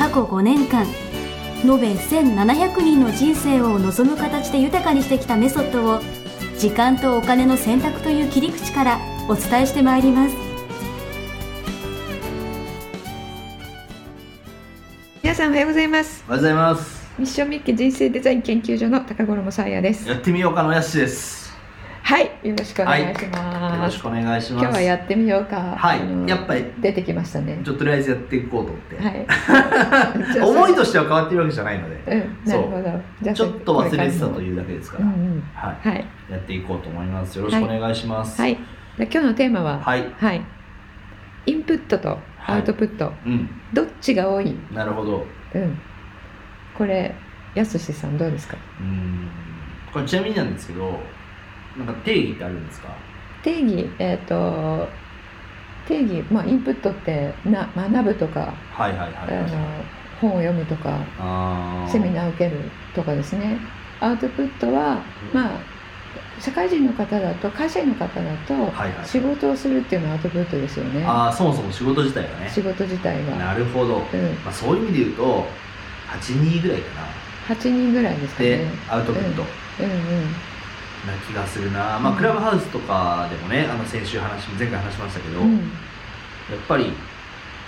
過去5年間延べ1700人の人生を望む形で豊かにしてきたメソッドを時間とお金の選択という切り口からお伝えしてまいります皆さんおはようございますおはようございます。ミッションミッケ人生デザイン研究所の高頃もさあやですやってみようかのやしです。はいよろしくお願いしよます、ろしくお願いします。今日はやってみようか。はい。やっぱり。出てきましたね。ちょっととりあえずやっていこうと思って。はい。思いとしては変わってるわけじゃないので、うん。なるほど。じゃあちょっと忘れてたとういうだけですから、うんうんはい、はい。やっていこうと思います。よろしくお願いします。はい。で今日のテーマははい。はい。インプットとアウトプット、うん。どっちが多い？なるほど。うん。これやすしさんどうですか？うん。これちなみになんですけど、なんか定義ってあるんですか？定義えっ、と定義まあインプットってな学ぶとかはいはいはいあのはい。本を読むとかセミナーを受けるとかですねアウトプットはまあ社会人の方だと会社員の方だと。仕事をするっていうのはアウトプットですよねああ、そもそも仕事自体がね。仕事自体が、なるほど。うん、まあ、そういう意味で言うと、8人ぐらいかな。8人ぐらいですかでね、アウトプット。うんうんな気がするな、まあ、うん。クラブハウスとかでもねあの先週話前回話しましたけど、うん。やっぱり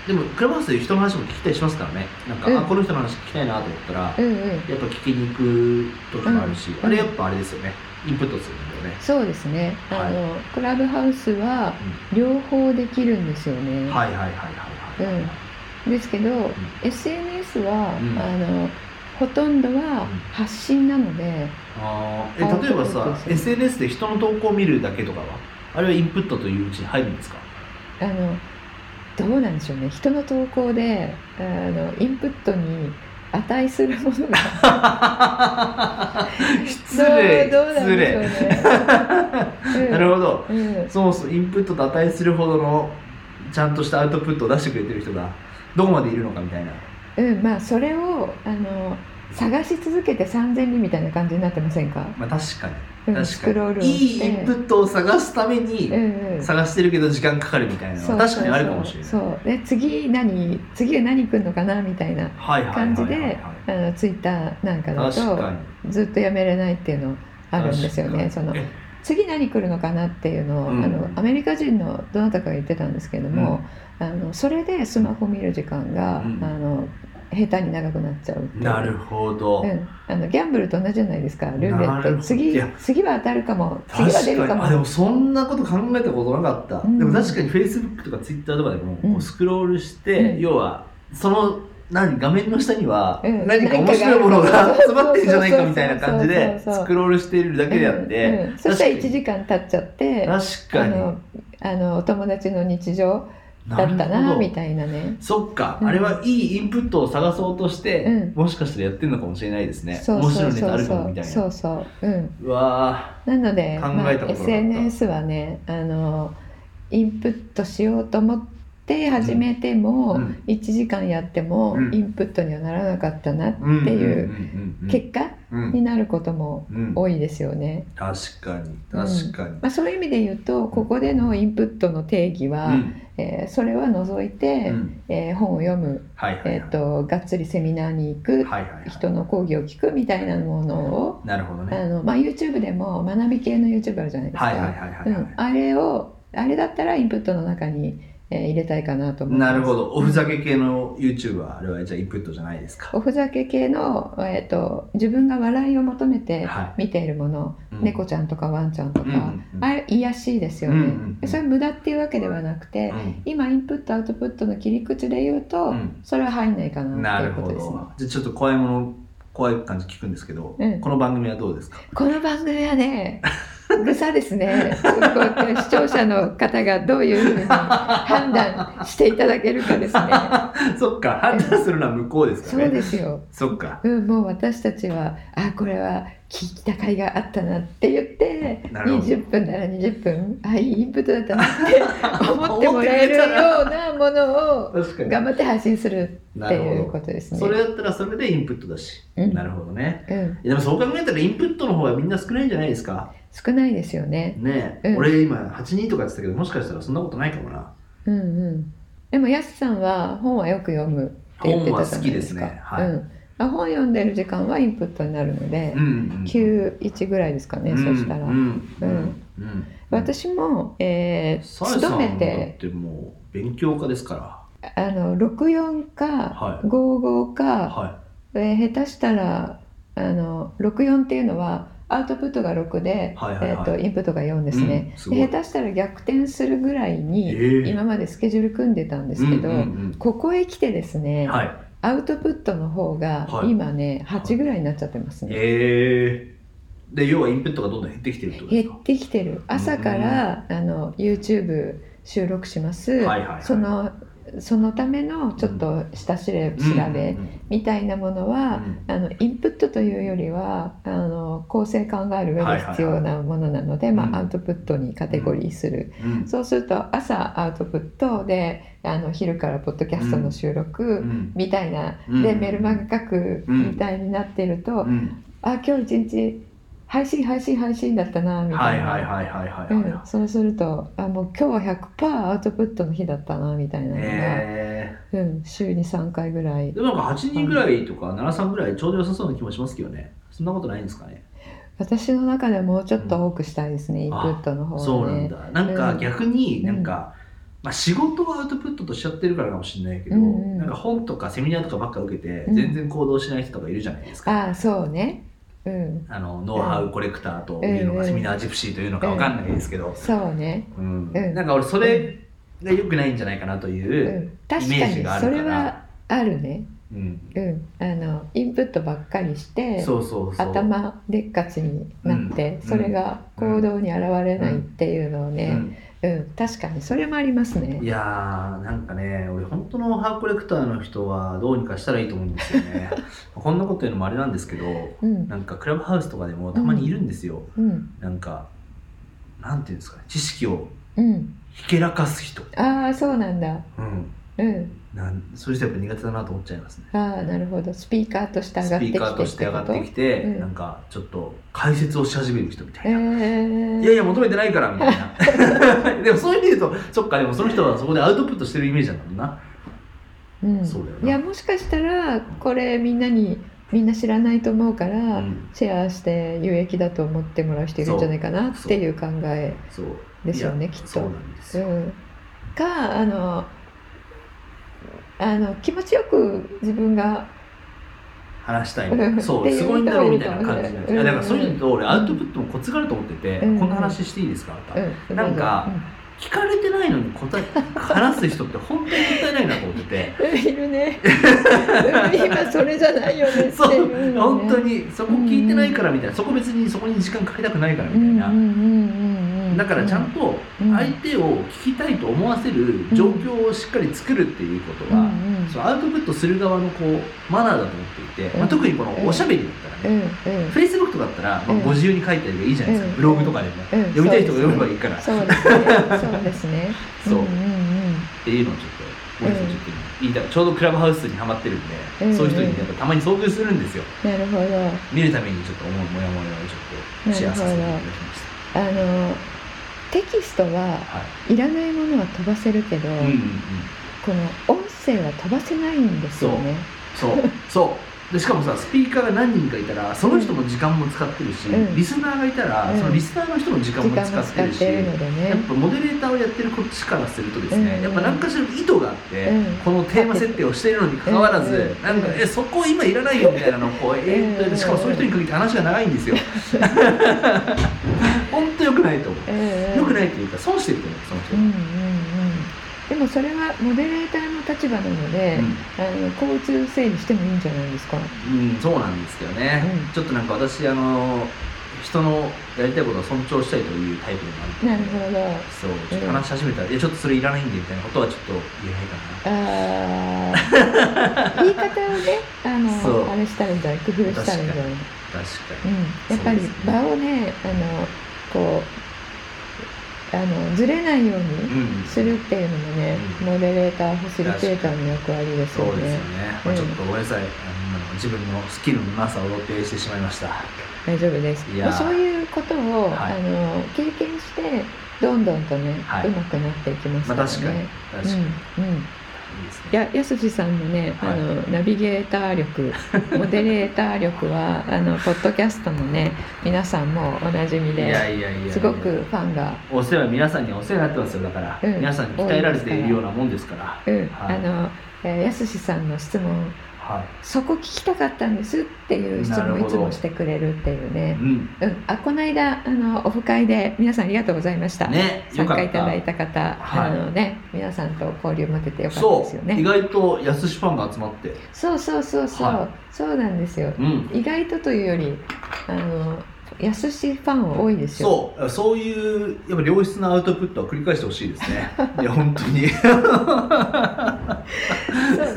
でもクラブハウスで人の話も聞きたりしますからね。なんか、うん。あこの人の話聞きたいなと思ったら、うんうん。やっぱ聞きに行く時もあるし、うんあれやっぱあれですよね。インプットするんだよね、そうですね。あの、はい。クラブハウスは両方できるんですよね、はいはいはいはいはいはい、うん。ですけど、SNS は、うん。あのほとんどはうん。発信なので、あえ例えばさね SNS で人の投稿を見るだけとかはあれはインプットといううちに入るんですか？あのどうなんでしょうね。人の投稿であのインプットに値するものが。失礼どうどうなん失でしょう礼、ね。なるほど。うん。うんそもそもインプットと値するほどのちゃんとしたアウトプットを出してくれてる人がどこまでいるのかみたいな。うん、まあそれをあの探し続けて3000人みたいな感じになってませんか、まあ確かに。うん、確スクローかにいいインプットを探すためにうん。うん探してるけど時間かかるみたいな確かにあるかもしれない。そう。で次何次は何来るのかなみたいな感じでツイッターなんかだとに。ずっとやめれないっていうのあるんですよね。その次何来るのかなっていうのを、うん。あのアメリカ人のどなたかが言ってたんですけれども、あのそれでスマホ見る時間が、うん。あの下手に長くなっちゃうなるほど、うん、あのギャンブルと同じじゃないですか。ルーレット。次次は当たるかも。次は確出るかも。あでもそんなこと考えたことなかった、うん。でも確かに Facebook とか Twitter とかでも、うスクロールして、うん。要はその何画面の下にはうん。何か面白いものが詰 まってるんじゃないかみたいな感じでスクロールしているだけであって、そしたら1確かに。時間経っちゃって確かに。あのお友達の日常だったなみたいなね。そっか、うん。あれはいいインプットを探そうとして、うん。もしかしたらやってるのかもしれないですね。そう面そうそう。白いネタあるかそうもみたいな。そうそう。うん。うわなので、考まあ SNS はねあのインプットしようと思って始めても、うん。1時間やっても、うん。インプットにはならなかったなっていううんうん結果うんになることもうん。多いですよね。確かに確かに、まあ、そういう意味で言うとここでのインプットの定義は、うん。えーそれは除いて、うん。えー本を読む、はいはいはい、えー、とがっつりセミナーに行く、はいはいはい。人の講義を聞くみたいなものを、なるほどね。あのまあ、YouTube でも学び系の YouTube あるじゃないですか。はいはいはいはい、はい。うん、あれをあれだったらインプットの中に、えー入れたいかなと思います。なるほど。おふざけ系の YouTube はあれはじゃあインプットじゃないですか。おふざけ系の、えー、と自分が笑いを求めては見ているもの、うん。猫ちゃんとかワンちゃんとか、うんうあれ癒やしいですよね、うんうんうん。それ無駄っていうわけではなくて、うん。今インプットアウトプットの切り口で言うと、うん。それは入んないかななっていうことですね。ど。じゃあちょっと怖いもの怖い感じ聞くんですけど、うんこの番組はどうですか？この番組はねぐさですね。視聴者の方がどういうふうに判断していただけるかですね。そっか判断するのは向こうですかそうらねですよ。そっか。うん、もう私たちはあこれは聞きた甲斐があったなって言ってなるほど。20分なら20分あいいインプットだったなって 思ってもらえるようなものを頑張って配信するっていうことですね。それやったらそれでインプットだし、うん。なるほどね。うん、でもそう考えたらインプットの方がみんな少ないんじゃないですか？少ないですよね。ね。え、うん。俺今8人とか言ってたけどもしかしたらそんなことないかもな。うんうん。でもやすさんは本はよく読むって言ってたじゃないですか。本は好きですね。はい。うん、あ本読んでる時間はインプットになるのでうん、うん91ぐらいですかね、うんそしたら。うんうんうん。私も、えー勤めっててもう勉強家ですかあの64かはい。55か、らはえー下手したらあの64っていうのはアウトプットが6で、はいはいはい。えー、とインプットが4ですね、うん下手したら逆転するぐらいに、えー。今までスケジュール組んでたんですけど、うんうんここへ来てですうね、んはいアウトプットの方がはい。今ね、8ぐらいになっちゃってますね、えー、で要はインプットがどんどん減ってきてるってことですか？減ってきてる。朝から、あの YouTube 収録します、はいはいはい。そのそのためのちょっと下調べ,、みたいなものうん。は、あのインプットというよりはあの構成考える上で必要なものなので、まあ、アウトプットにカテゴリーする、うん。そうすると朝アウトプットであの昼からポッドキャストの収録、うん。みたいな、うん。でメルマガ書くみたいになってると、うん。あ今日一日配信配信配信だったなみはいたいな。はいはいはいはいうんはい、そうするとあもう今日は100%アウトプットの日だったなみたいなのが、えうん、週に3回ぐらい。ー、でもなんか8人ぐらいとか73ぐらいちょうど良さそうな気もしますけどね。そんなことないんですかね。私の中ではもうちょっと多くしたいですね、インプットの方そうなん。だ。なんかうん。逆になんか、まあ、仕事をアウトプットとしちゃってるからかもしれないけど、うんうんなんか本とかセミナーとかばっか受けてうん。全然行動しない人とかいるじゃないですか、ああそうねうん。あのノウハウコレクターというのか、うんセミナージプシーというのかわかんないですけど、そうね、うん。うん。なんか俺それが良くないんじゃないかなとういう、イメージがあるから。れはあるね、うん。うん、あのインプットばっかりしてそうそうそう。頭でっかちになって、うん。それが行動に現れないっていうのをね、うんうん確かに。それもありますね。い。やーなんかね俺本当のハウコレクターの人はどうにかしたらいいと思うんですよね。こんなこと言うのもあれなんですけどうん。なんかクラブハウスとかでもたまにいるんですよ、うん。なんかなんていうんですかね知識をうん、ひけらかす人、ああそうなんだ。うん、うん、なんそういう人やっぱ苦手だなと思っちゃいますね。ああなるほど。スピーカーとして上スがってきてピーカーとして上がってきて、うん。なんかちょっと解説をし始める人みたいえな、ー、いやいや求めてないからみたいな。でもそういう意味で言うとそっかでもその人はそこでアウトプットしてるイメージなんだもんな。うん、そうだよな。いやもしかしたらこれみんなにみんな知らないと思うから、うん。シェアして有益だと思ってもらう人いるんじゃないかなっていう考えそう。ですよねきっと。そうなんですよ、うん、かあのあの気持ちよく自分が話したいうん。のそうすごいんだろうみたいな感じなん。ですだからそういうのと俺アウトプットもコツがあると思ってて、うん。こんな話していいですか？うん。なんか聞かれてないのに答え話す人って本当にもったいないなと思ってて。うんいるね。うん今それじゃないよねそのうね本当にそこ聞いてないからみたいな。そこ別にそこに時間かけたくないからみたいな、うんうんうんうんうんだからちゃんとうん。相手を聞きたいと思わせる状況をしっかり作るっていうことは、うんうんそのアウトプットする側のこうマナーだと思っていて、まあ、うん。特にこのおしゃべりだったらね、うんうん。フェイとかだったら、まあ、うん。ご自由に書いてあればいいじゃないですか、うん。ブログとかでも、うん。読みたい人が読めばいいから、そうですね。そうっていうのをちょっと、森さんちょっと言いたい。ちょうどクラブハウスにはまってるんで、うんそういう人にやっぱたまに遭遇するんですよ。うんなるほど。見るためにちょっと思うモヤモヤをちょっとシェアさせていただきましあのテキストはい。らないものは飛ばせるけど、この音声は飛ばせないんですよね。そう。そう でしかもさスピーカーが何人かいたらその人の時間も使ってるし、うん。リスナーがいたら、うん。そのリスナーの人の時間時も使ってるしねやっぱモデレーターをやってるこっちからするとですね、うん。やっぱ何かしらの意図があって、うん。このテーマ設定をしているのにかかわらず、うん。なんかえそこ今いらないよみたいなのをこう、えーしかもそういう人に限って話が長いんですよ。本当よくないと思う。うん。うん。よくないっていうか損してると思うその人、うんうんうんでもそれはモデレーターの立場なので、あの交通整理してもいいんじゃないですか。うん、うんそうなんですけどね、うん。ちょっとなんか私あの人のやりたいことを尊重したいというタイプでもある。なるほど。そうちょっと話し始めたら、いやちょっとそれいらないんでみたいなことはちょっと言えないかな。言い方をねあの あれしたらいいんじゃない？工夫したらいいんじゃない？確かに、うん、やっぱり場をねあのこうあのずれないようにうんするっていうのもね、うん。モデレーターファシリテーターの役割ですよそうですよね。ね。、まあ、うんちょっとごめんなさい、あの今の自分のスキルのなさを露呈してしまいました。大丈夫です。まあ、そういうことを、はい。あの経験してどんどんとね、はい。上手くなっていきますからね。まあ確かに。確かに、うん。うんですね。ややすしさんのね、はい。あのナビゲーター力 モデレーター力はあのポッドキャストのね皆さんもおなじみですごくファンが、お世話皆さんにお世話になってますよだから、うん。皆さんに鍛えられているようなもんですから。うん。はい。あのえーやすしさんの質問はそこ聞きたかったんですっていう質問をいつもしてくれるっていうい、ねう、んうん、あこの間あのオフ会で皆さんありがとうございました、ねよ参加いただいた方、はい。あのね皆さんと交流持ててよかったそですよね。う。意外と安しファンが集まって。そうそうそうそう、はそうなんですよ。うん。意外とというよりあの安しファン多いですよ。そうそういうやっぱ良質なアウトプットは繰り返してほしいですね。いや本当に。そ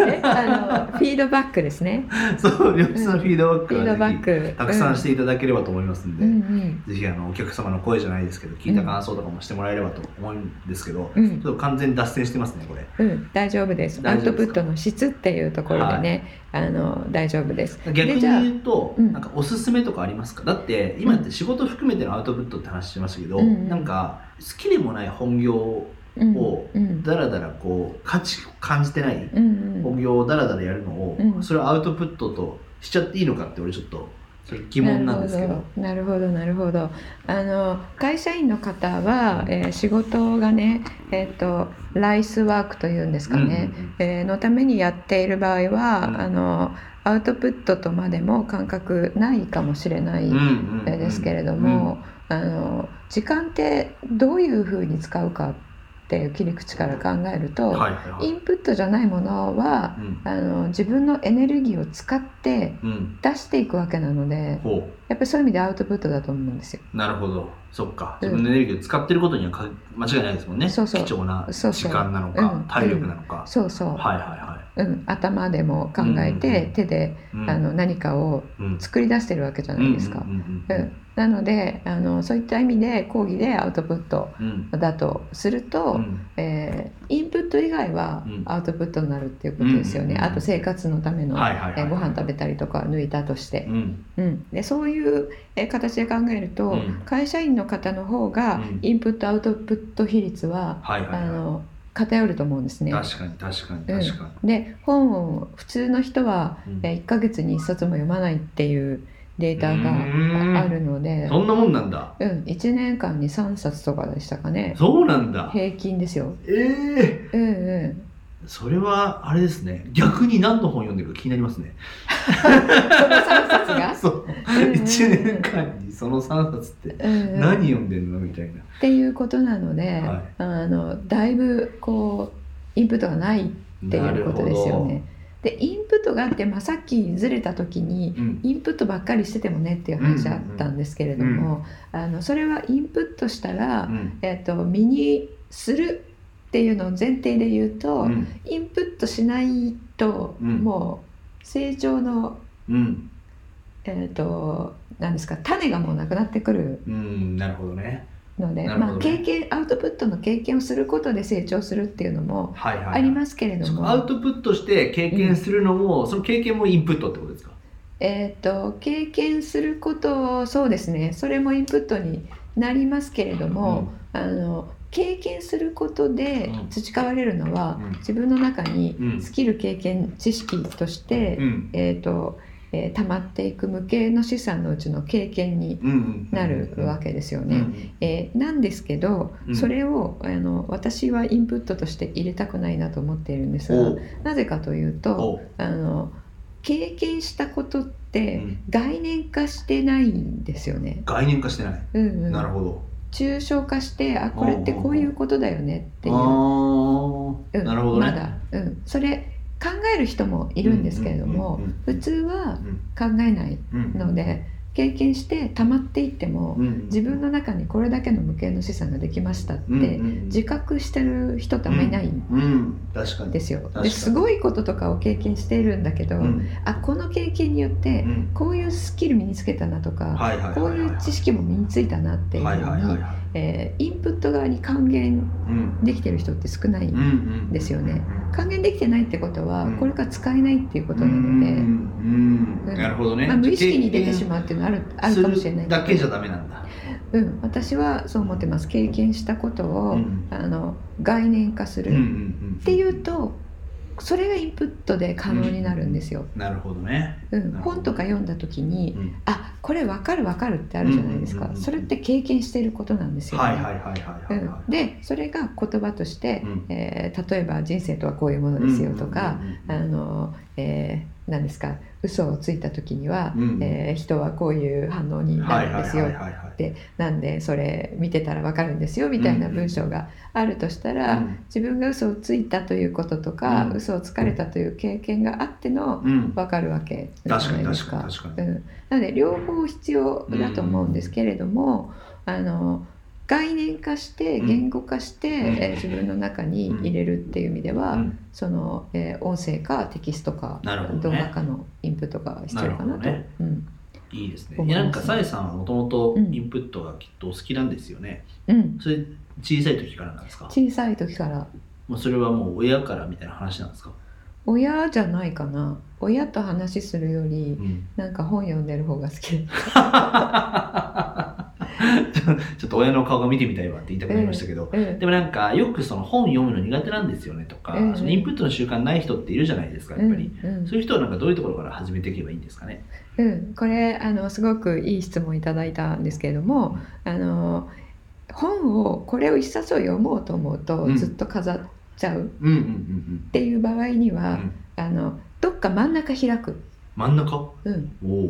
うね。あのフィードバックですね。そう良質なフィードバックフィードバはぜック。ひたくさんしていただければと思いますんで、うんうん。ぜひあのお客様の声じゃないですけど聞いた感想とかもしてもらえればと思うんですけど、うん。ちょっと完全に脱線してますねこれ。うん、大丈夫です。アウトプットの質っていうところでね、あの大丈夫です。逆に言うと、うん。なんかおすすめとかありますか？だって今って仕事含めてのアウトプットって話してましたけど、うんなんか好きでもない本業うん。をうん。だらだらこう価値感じてない本業をだらだらやるのを、うん。それをアウトプットとしちゃっていいのかって俺ちょっと疑問なんですけど。なるほどなるほど。あの会社員の方は、えー仕事がねえっ、とライスワークというんですかね、うんえーのためにやっている場合は、うん。あのアウトプットとまでも感覚ないかもしれない、ですけれども、あの時間ってどういうふうに使うかっていう切り口から考えると、うんはいはいはい。インプットじゃないものはうん。あの自分のエネルギーを使ってうん。出していくわけなのでほやっぱりそういう意味でアウトプットだと思うんですよ。うなるほど。そっか。うん。自分のエネルギーを使ってることにはか間違いないですもんね。そうそう。貴重な時間なのかうん。体力なのか、そうそう、はいはいはうん、頭でも考えて、うんうんうん手で、い、うんあの何かをうん。作り出してるわけじゃないですか。うんうん。うんなのであのそういった意味で講義でアウトプットうん。うんだとすると、うん。えーインプット以外はうん。アウトプットになるっていうことですよね、うんうんうんあと生活のための、はいはいはいえーご飯食べたりとか抜いたとして。う、ん。うん、でそういうえー形で考えると、うん。会社員の方の方がうん。インプットアウトプット比率は、はいはいはあの偏ると思うんですいね。確かに確かにうん。確かで本を普通の人は、に、えー1ヶ月に1冊も読まないっていうデータがあるので、そんなもんなんだ。うん、1年間に3冊とかでしたかね。そうなんだ。平均ですよ。ええうんうん。それはあれですね。逆に何の本読んでるか気になりますね。その3冊が？そう。うんうんうん。1年間にその3冊って何読んでんのみたいな。っていうことなので、はい。あのだいぶこうインプットがないっていうことですよね。でインプットがあって、まあ、さっきずれた時にうん。インプットばっかりしててもねっていう話あったんですけれども、あのそれはインプットしたら、うん。えっと身にするっていうのを前提で言うと、うん。インプットしないと、うんもう成長の、うん。えっとなんですか種がもうなくなってくる。うんなるほどねので、ね。まあ、経験アウトプットの経験をすることで成長するっていうのもはいはい。はいありますけれども、そこアウトプットして経験するのも、その経験もインプットってことですか？えー、と経験することそうですねそれもインプットになりますけれども、あの経験することでうん。培われるのは、うん。自分の中にうん。スキル経験知識として、うん。えーとえー溜まっていく無形の資産のうちの経験にうんうんなるわけですよね。うんえーなんですけど、うん。それをあの私はインプットとして入れたくないなと思っているんですがなぜかというとあの経験したことってうん。概念化してないんですよね。概念化してない、うんうん。なるほど。抽象化してあこれってこういうことだよねっていう、あー。うん、える人もいるんですけれども、普通はうん考えないうんので経験して溜まっていっても、うん自分の中にこれだけの無形の資産ができましたって、自覚してる人ってあんまりいないんですよ。ですごいこととかを経験しているんだけど、うんあこの経験によってうんこういうスキル身につけたなとか、こういう知識も身についたなっていうふうにはいえーインプット側に還元うん。できてる人って少ない、うんうん。ですよね。還元できてないってことは、うん。これから使えないっていうことなので、うんなるほどね、まあ、無意識に出てしまうっていうのはあるあるかもしれないだけじゃダメなんだ。うん、私はそう思ってます。経験したことを、うん。あの概念化する、っていうとそれがインプットで可能になるんですよ、なるほどね。うん。本とか読んだ時に、うん。あこれ分かる分かるってあるじゃないですか、うんうんうんうん。それって経験していることなんですよね、はいはいはいはいはいうん、でそれが言葉として、うん。えー例えば人生とはこういうものですよとか、うんうんうん。あの、えー何ですか？嘘をついた時には、うん。えー人はこういう反応にはないるんですよはいはいはいはいでなんでそれ見てたらわかるんですよみたいな文章があるとしたら、うん。自分が嘘をついたということとか、うん。嘘をつかれたという経験があってのうん。わかるわけじゃないですか。うん、なので両方必要だと思うんですけれども、あの概念化してうん。言語化して、ん。えー自分の中に入れるっていう意味では、うん。その、えー音声かテキストか、動画かのインプットが必要かなと。いいですね。思いやなんかさえさんはもともとうん。インプットがきっとお好きなんですよね、うん、それ小さい時からなんですか？小さい時から。もうそれはもう親からみたいな話なんですか、親じゃないかな。親と話するようりん、なんか本読んでる方が好き ちょっと親の顔が見てみたいわって言いたくなりましたけど、うんでもなんかよくその本読むの苦手なんですよねとか、うんそのインプットの習慣ない人っているじゃないですかやっぱり、うんそういう人はなんかどういうところから始めていけばいいんですかね？うん、これあのすごくいい質問いただいたんですけれどもあの本をこれを一冊を読もうと思うと、うん。ずっと飾っちゃうっうんうんうんうん。ていう場合には、うん。あのどっか真ん中開く、真ん中？おうん、お。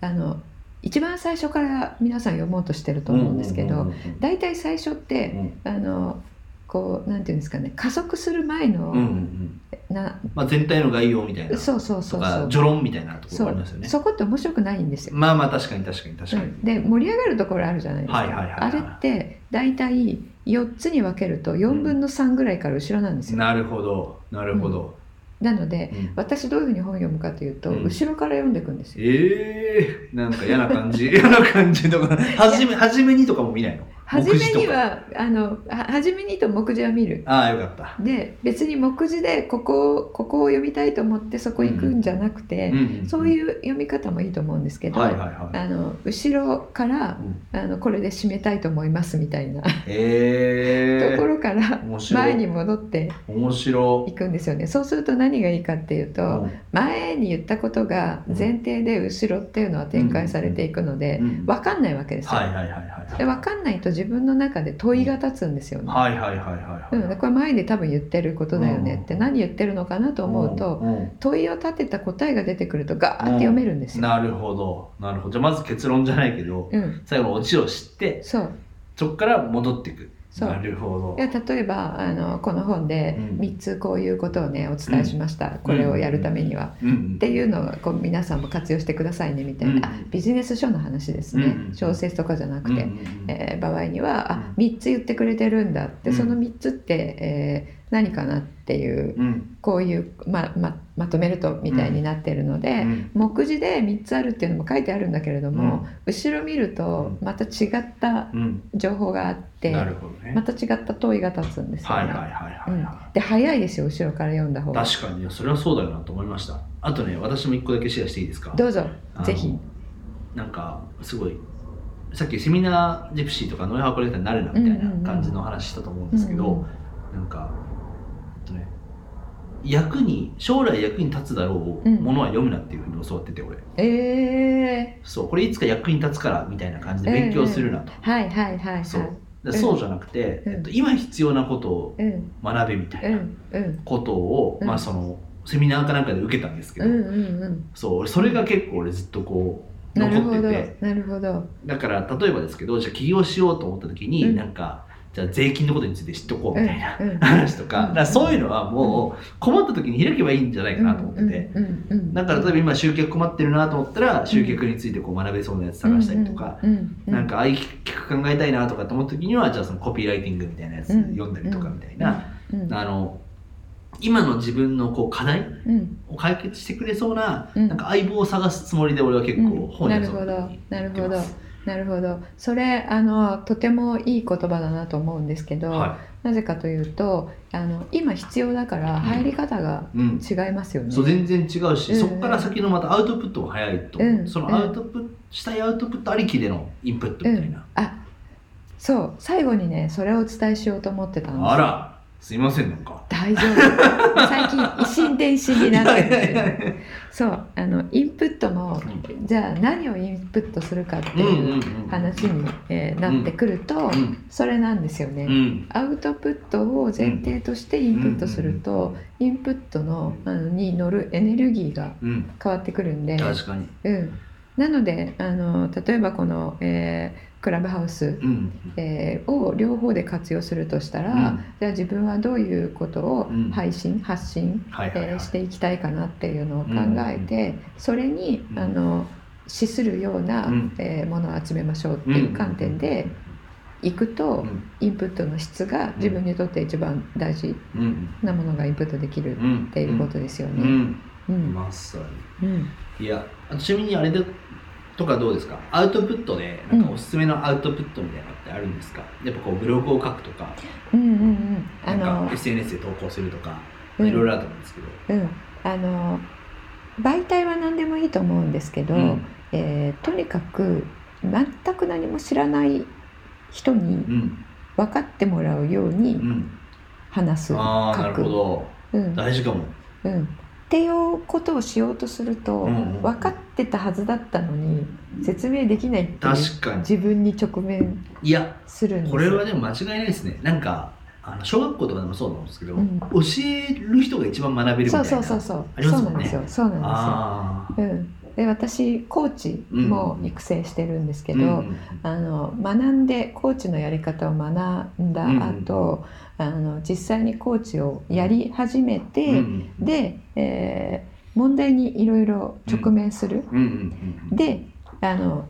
あの一番最初から皆さん読もうとしてると思うんですけどうんうんうんうん大体最初ってうん。あのこうなんていうんですかね加速する前の、うんうんうん。なまあ、全体の概要みたいなそうそうそとかうそう。序論みたいなところありますよね。そこって面白くないんですよ。まあまあ確かに確かに確かに。うん。で盛り上がるところあるじゃないですか、あれって大体4つに分けると4分の3ぐらいから後ろなんですよ、なるほどなるほど。なのでうん。私どういうふうに本を読むかというと、うん。後ろから読んでいくんですよ。ええなんか嫌な感じ。嫌な感じとか。初め初めにとかも見ないの？初めにはあのは初めにと目次は見る。ああよかった。で別に目次でここをここを読みたいと思ってそこ行くんじゃなくて、そうういう読み方もいいと思うんですけど、はいはいはい。あの後ろからうん。あのこれで締めたいと思いますみたいなええ。ところから前に戻って面白。いくんですよね。そうすると何がいいかっていうと、うん。前に言ったことが前提で後ろっていうのは展開されていくので、うん。分かんないわけですよ、はいはいはいはいで分かんないと自分の中で問いが立つんですよね、はいはいはいはいはい。うん、でこれ前で多分言ってることだよねってうん何言ってるのかなと思うとんん。問いを立てた答えが出てくるとガーって読めるんですよ。なるほど。なるほど。じゃあまず結論じゃないけど、うん、最後のオチを知ってそう。そこから戻っていくなるほいや例えばあのこの本でうん。3つこういうことをねお伝えしました、これをやるためには。ど、うん。うん。っていうのをこう皆さんも活用してくださいねみたいな、うん。あビジネス書の話ですね、うん。小説とかじゃなくて、うん。うん。うん。えー場合にはあうん。3つ言ってくれてるんだって、うん。その3つって、えー何かなっていううん。こういうまままとめるとみたいになってるので、うん。目次で3つあるっていうのも書いてあるんだけれども、後ろ見るとまた違ったうん。情報があって、なるほどね、また違った問いが立つんですよ。ね。はいはいはいはい、うん。で早いですよ後ろから読んだ方が。確かに。それはそうだよなと思いました。あとね私も一個だけシェアしていいですか？どうぞ。ぜひ。なんかすごいさっきセミナージプシーとかノイハーコレクターになるなみたいな感じの話したと思うんですけど、うんうん。なんか役に将来役に立つだろううんものは読むなっていうふうに教わってて俺。え。そうこれいつか役に立つからみたいな感じで勉強するなと、ー、はいはいはいはい。そう。そうじゃなくて、うん。えっと、今必要なことをうん。学べみたいうなん。うん。ことを、うん。まあそのセミナーかなんかで受けたんですけど、うんうんうん。そう俺それが結構俺ずっとこう残ってて。なるほど。だから例えばですけどじゃあ起業しようと思った時に、うん。なんかじゃあ税金のことについて知っておこうみたいな話とか,、からそういうのはもう困った時に開けばいいんじゃないかなと思って。て、だから例えば今集客困ってるなと思ったら集客についてこう学べそうなやつ探したりとか、なんかああいう企画考えたいなとかと思った時にはじゃあそのコピーライティングみたいなやつうん。読んだりとかみたいな、うんあの今の自分のこう課題うん。を解決してくれそうな,、うん。なんか相棒を探すつもりで俺は結構本屋さんなるほどなるほどなるほど。それあのとてもいい言葉だなと思うんですけど、はなぜかというとあの今必要だから入り方がい、うん。違いますよね。そう全然違うし、うんそこから先のまたアウトプットも早いとそのアウトプット、したいアウトプットありきでのインプットみたいな、あそう。最後にねそれをお伝えしようと思ってたんですよ。あら。すいませんなんか大丈夫。最近一心伝心になってるそうあのインプットもじゃあ何をインプットするかってうんうんいううん話に、えーなってくると、うんそれなんですよね。うん。アウトプットを前提としてインプットすると、インプットのあのに乗るエネルギーがうん。変わってくるんで、確かに。うん、なのであの例えばこの、えークラブハウス、うんえーを両方で活用するとしたら、うん。じゃあ自分はどういうことをうん。配信、発信、はいはいはい、えーしていきたいかなっていうのを考えて、それにうん。あの資するような、うん。えーものを集めましょうっていう観点でいくと、うん。インプットの質が自分にとって一番大事うんなものがインプットできるうん。っていうことですよね。うん、うん。まさうん。にいやちなみにあれでとかどうですか？アウトプットでなんかおすすめのアウトプットみたいなのってあるんですか、やっぱこうブログを書くとか。うんうんうんあの SNS で投稿するとかうん。いろいろあると思うんですけど、うん。あの媒体は何でもいいと思うんですけど、うん。えーとにかく全く何も知らない人にうん。分かってもらうよううにん、話す、ああなるほど。うん。大事かも。うん、っていうことをしようとすると、分かってたはずだったのに説明できないって確かに。自分に直面いやするんですこれはでも間違いないですね。なんかあの小学校とかでもそうなんですけど、うん。教える人が一番学べるみたいなそうそうそうそう。ね。そうなんですよ。そうなんですよ。うん、で私コーチも育成してるんですけど、うん。うんあの学んでコーチのやり方を学んだ後、あの実際にコーチをやり始めて、うんうんで、えー問題にいろいろ直面する、うんうんうん。であの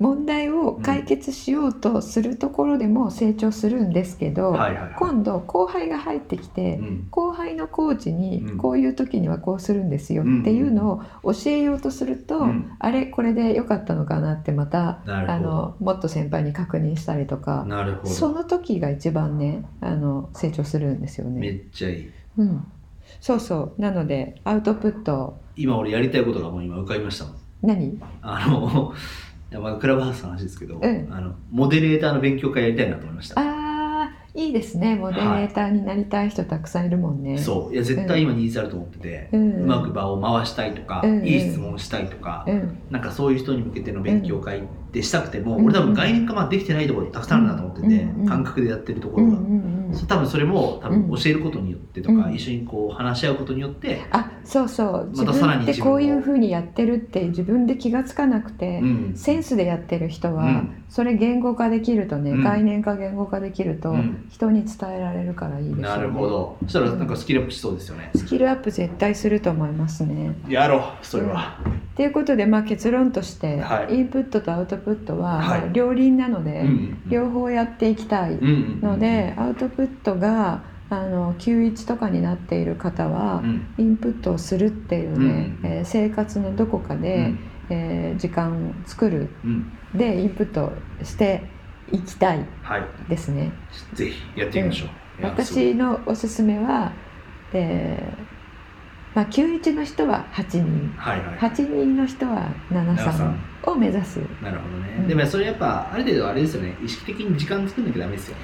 問題を解決しようとするところでも成長するんですけど、今度後輩が入ってきて、うん。後輩のコーチにうん。こういう時にはこうするんですよっていうのを教えようとすると、うん。あれこれで良かったのかなってまたあのもっと先輩に確認したりとかその時が一番ねあの成長するんですよめね。っちゃいい。うん、そうそう。なのでアウトプット。今俺やりたいことがもう今浮かびましたもん。何？あのまあクラブハウスの話ですけど、うんあのモデレーターの勉強会やりたいなと思いました。あーいいですね。モデレーターになりたい人たくさんいるもんね。そう。いや絶対今ニーズあると思ってて、ううんまく場を回したいとか、うんいい質問したいとか、うんなんかそういう人に向けての勉強会ってしたくても、うん。俺多分概念化までできてないところたくさんあるなと思ってて、うんうん。感覚でやってるところが、うんうんうん多分それも多分うん。教えることによってとか、うん。一緒にこう話し合うことによって、あそうそう。自またさらに自分を。こういうふうにやってるって自分で気がつかなくて、うん。センスでやってる人は、うん。それ言語化できるとね、うん。概念化言語化できると、うん。人に伝えられるからいいですよね。なるほど。そしたらなんかスキルアップしそうですよね、スキルアップ絶対すると思いますね。やろうそれは、ということで、まあ、結論として、はい。インプットとアウトプットは、はい。まあ両輪なので、両方やっていきたいので、アウトプットがあの91とかになっている方は、うん。インプットをするっていうね、うん。えー生活のどこかで、うん。えー時間を作るうん。でインプットしていきたいはい。ですね。ぜひやってみましょう、私のおすすめは、えーまあ、91の人は8人はいはい8人の人は73を目指す、なるほどね、うん。でもそれやっぱある程度あれですよね。意識的に時間作んなきゃダメですよね、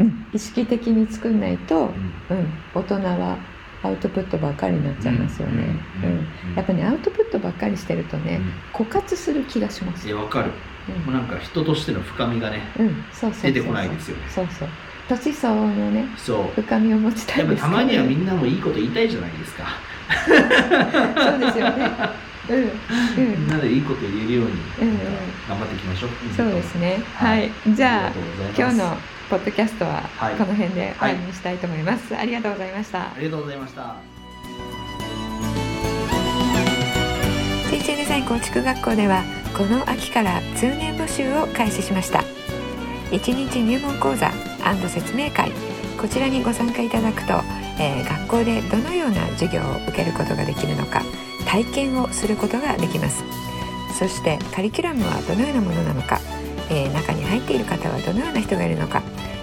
うん。意識的に作んないと、うん。うん、大人はアウトプットばっかりになっちゃいますよね。うん。うん。やっぱねアウトプットばっかりしてるとね、枯渇する気がします。い。やわかる。もうなんか人としての深みがね出てこないですよね。そうそう。年相応のねそう。深みを持ちたいですたまにはみんなもいいこと言いたいじゃないですか、そうですよね。うん、うん、みんなでいいこと言えるようにうんうん。頑張っていきましょう、そうですね。ははい。い、じゃあ今日のポッドキャストははい。この辺で終わりにしたいと思います、ありがとうございました。ありがとうございました。人生デザイン構築学校ではこの秋から通年募集を開始しました。1日入門講座説明会。こちらにご参加いただくと、えー学校でどのような授業を受けることができるのか体験をすることができます。そしてカリキュラムはどのようなものなのか、えー中に入っている方はどのような人がいるのか、